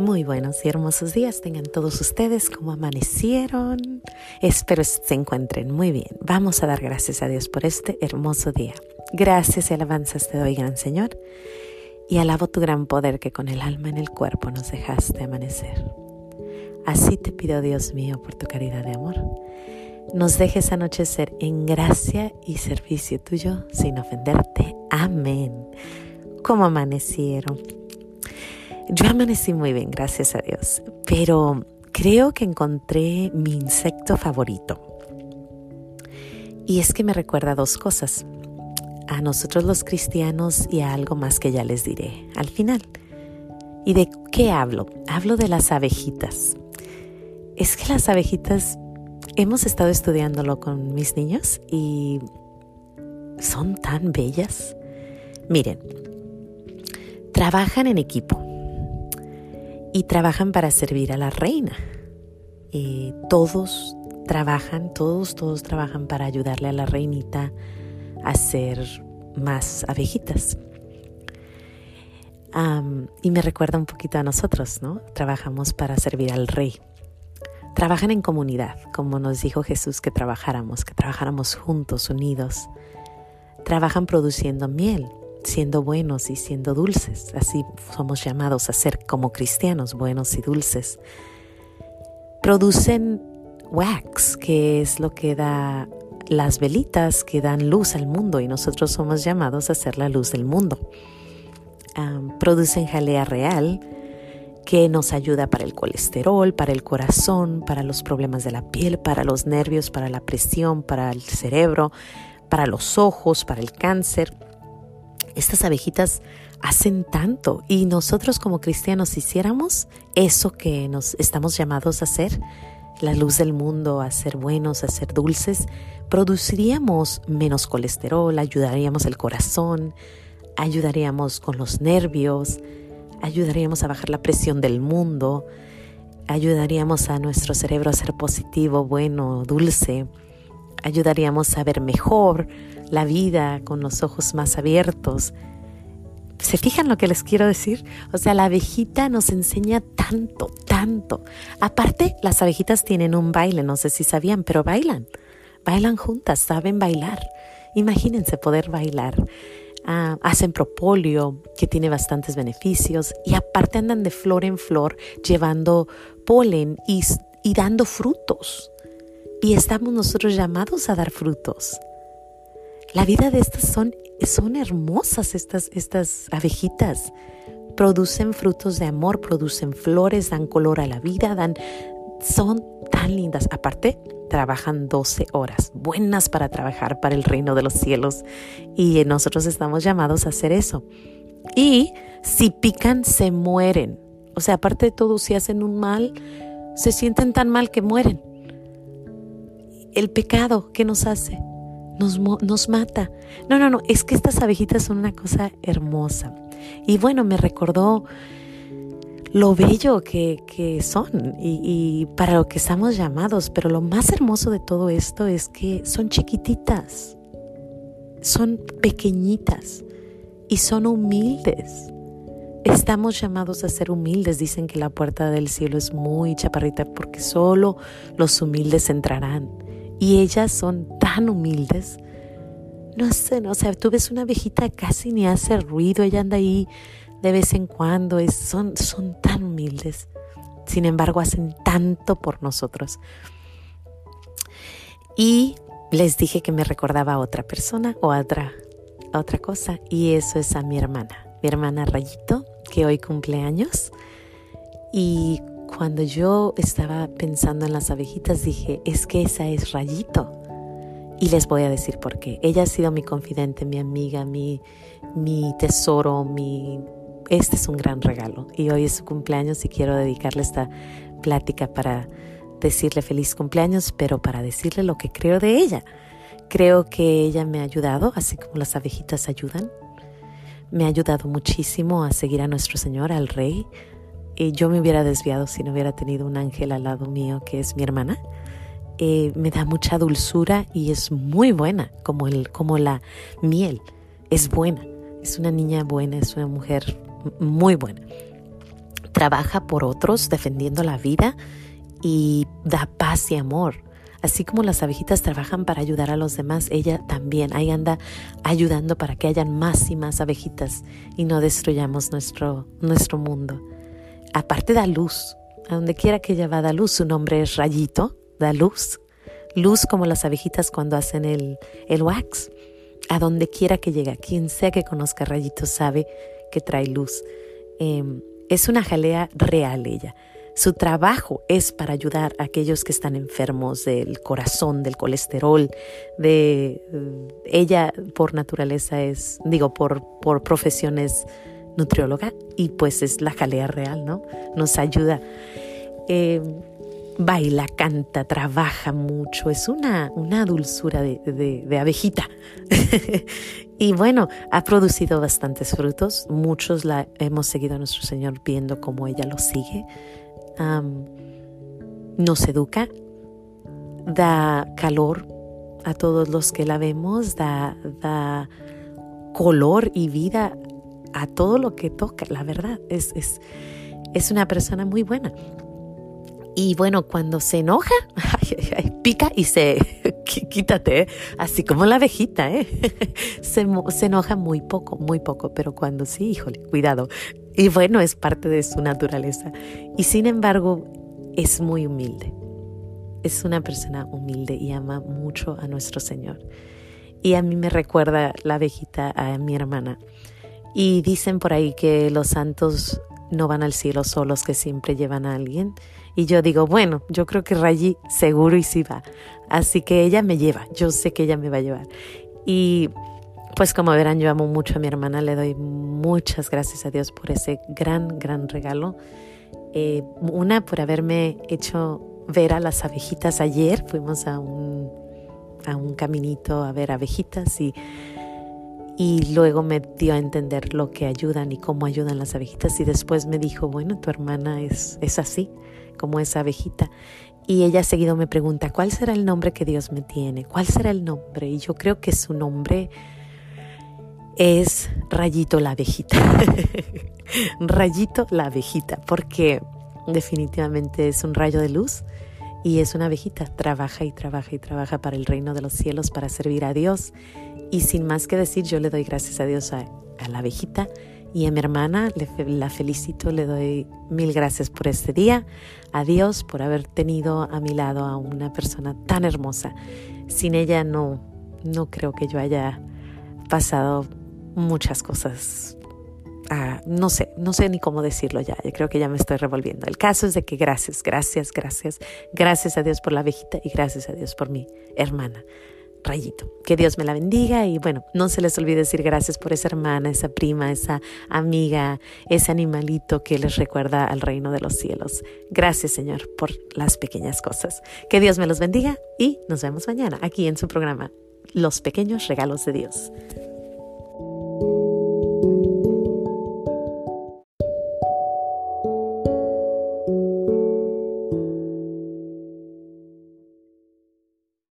Muy buenos y hermosos días tengan todos ustedes como amanecieron. Espero se encuentren muy bien. Vamos a dar gracias a Dios por este hermoso día. Gracias y alabanzas te doy, gran Señor. Y alabo tu gran poder que con el alma en el cuerpo nos dejaste amanecer. Así te pido, Dios mío, por tu caridad de amor. Nos dejes anochecer en gracia y servicio tuyo sin ofenderte. Amén. Como amanecieron yo amanecí muy bien, gracias a Dios, pero creo que encontré mi insecto favorito. Y es que me recuerda dos cosas, a nosotros los cristianos y a algo más que ya les diré al final. ¿Y de qué hablo? Hablo de las abejitas. Es que las abejitas, hemos estado estudiándolo con mis niños y son tan bellas. Miren, trabajan en equipo y trabajan para servir a la reina. y todos trabajan, todos, todos trabajan para ayudarle a la reinita a hacer más abejitas. y me recuerda un poquito a nosotros, ¿no? Trabajamos para servir al rey. Trabajan en comunidad, como nos dijo Jesús que trabajáramos, que trabajáramos juntos, unidos. Trabajan produciendo miel, siendo buenos y siendo dulces. Así somos llamados a ser como cristianos, buenos y dulces. Producen wax, que es lo que da las velitas que dan luz al mundo y nosotros somos llamados a ser la luz del mundo. producen jalea real que nos ayuda para el colesterol, para el corazón, para los problemas de la piel, para los nervios, para la presión, para el cerebro, para los ojos, para el cáncer estas abejitas hacen tanto y nosotros como cristianos hiciéramos eso que nos estamos llamados a hacer, la luz del mundo, a ser buenos, a ser dulces, produciríamos menos colesterol, ayudaríamos el corazón, ayudaríamos con los nervios, ayudaríamos a bajar la presión del mundo, ayudaríamos a nuestro cerebro a ser positivo, bueno, dulce, ayudaríamos a ver mejor, la vida con los ojos más abiertos. ¿Se fijan lo que les quiero decir? O sea, la abejita nos enseña tanto, tanto. Aparte, las abejitas tienen un baile, no sé si sabían, pero bailan. Bailan juntas, saben bailar. Imagínense poder bailar. Ah, hacen propóleo, que tiene bastantes beneficios, y aparte andan de flor en flor llevando polen y, y dando frutos. Y estamos nosotros llamados a dar frutos. La vida de estas son, son hermosas, estas, estas abejitas. Producen frutos de amor, producen flores, dan color a la vida, dan, son tan lindas. Aparte, trabajan 12 horas, buenas para trabajar para el reino de los cielos. Y nosotros estamos llamados a hacer eso. Y si pican, se mueren. O sea, aparte de todo, si hacen un mal, se sienten tan mal que mueren. El pecado, ¿qué nos hace? nos, mata. No, no, no, es que estas abejitas son una cosa hermosa. Y bueno, me recordó lo bello que, son y, y, para lo que estamos llamados, pero lo más hermoso de todo esto es que son chiquititas, son pequeñitas y son humildes. Estamos llamados a ser humildes. Dicen que la puerta del cielo es muy chaparrita porque solo los humildes entrarán. Y ellas son tan humildes. No sé, no, o sea, tú ves una abejita casi ni hace ruido, ella anda ahí de vez en cuando, es, son, son tan humildes. Sin embargo, hacen tanto por nosotros. Y les dije que me recordaba a otra persona o a otra, otra cosa, y eso es a mi hermana, mi hermana Rayito, que hoy cumple años. Y cuando yo estaba pensando en las abejitas dije, es que esa es Rayito. Y les voy a decir por qué. Ella ha sido mi confidente, mi amiga, mi, mi tesoro, mi... Este es un gran regalo. Y hoy es su cumpleaños y quiero dedicarle esta plática para decirle feliz cumpleaños, pero para decirle lo que creo de ella. Creo que ella me ha ayudado, así como las abejitas ayudan. Me ha ayudado muchísimo a seguir a nuestro Señor, al Rey, yo me hubiera desviado si no hubiera tenido un ángel al lado mío que es mi hermana. Eh, me da mucha dulzura y es muy buena, como, el, como la miel. Es buena, es una niña buena, es una mujer muy buena. trabaja por otros defendiendo la vida y da paz y amor. Así como las abejitas trabajan para ayudar a los demás, ella también ahí anda ayudando para que hayan más y más abejitas y no destruyamos nuestro, nuestro mundo. Aparte da luz, a donde quiera que ella va da luz, su nombre es Rayito, da luz. Luz como las abejitas cuando hacen el, el wax. A donde quiera que llegue, quien sea que conozca Rayito sabe que trae luz. Em, es una jalea real ella. Su trabajo es para ayudar a aquellos que están enfermos del corazón, del colesterol, de ella por naturaleza es, digo, por, por nutrióloga y pues es la jalea real, ¿no? Nos ayuda. Eh, baila, canta, trabaja mucho, es una, una dulzura de, de abejita. y bueno, ha producido bastantes frutos, muchos la hemos seguido a nuestro Señor viendo cómo ella lo sigue nos educa, da calor a todos los que la vemos, da, da color y vida a todo lo que toca, la verdad, es, es, es una persona muy buena. Y bueno, cuando se enoja, pica y se quítate, ¿eh? así como la abejita, ¿eh? se, se enoja muy poco, muy poco, pero cuando sí, híjole, cuidado, y bueno, es parte de su naturaleza. Y sin embargo, es muy humilde. Es una persona humilde y ama mucho a nuestro Señor. Y a mí me recuerda la abejita a mi hermana. Y dicen por ahí que los santos no van al cielo solos, que siempre llevan a alguien. Y yo digo, bueno, yo creo que Rayi seguro y sí va. Así que ella me lleva, yo sé que ella me va a llevar. Y pues como verán, yo amo mucho a mi hermana, le doy muchas gracias a Dios por ese gran, gran regalo. Eh, una, por haberme hecho ver a las abejitas ayer, fuimos a un, a un caminito a ver abejitas y, y luego me dio a entender lo que ayudan y cómo ayudan las abejitas y después me dijo, bueno, tu hermana es, es así, como esa abejita. Y ella seguido me pregunta, ¿cuál será el nombre que Dios me tiene? ¿Cuál será el nombre? Y yo creo que su nombre es Rayito la abejita. Rayito la abejita, porque definitivamente es un rayo de luz y es una abejita. Trabaja y trabaja y trabaja para el reino de los cielos, para servir a Dios. Y sin más que decir, yo le doy gracias a Dios a, la abejita y a mi hermana, la felicito, le doy mil gracias por este día, a Dios por haber tenido a mi lado a una persona tan hermosa. Sin ella no, no creo que yo haya pasado muchas cosas. Ah, no sé, no sé ni cómo decirlo ya, yo creo que ya me estoy revolviendo. El caso es de que gracias, gracias, gracias, gracias a Dios por la abejita y gracias a Dios por mi hermana. Rayito. Que Dios me la bendiga y bueno, no se les olvide decir gracias por esa hermana, esa prima, esa amiga, ese animalito que les recuerda al reino de los cielos. Gracias Señor por las pequeñas cosas. Que Dios me los bendiga y nos vemos mañana aquí en su programa Los pequeños regalos de Dios.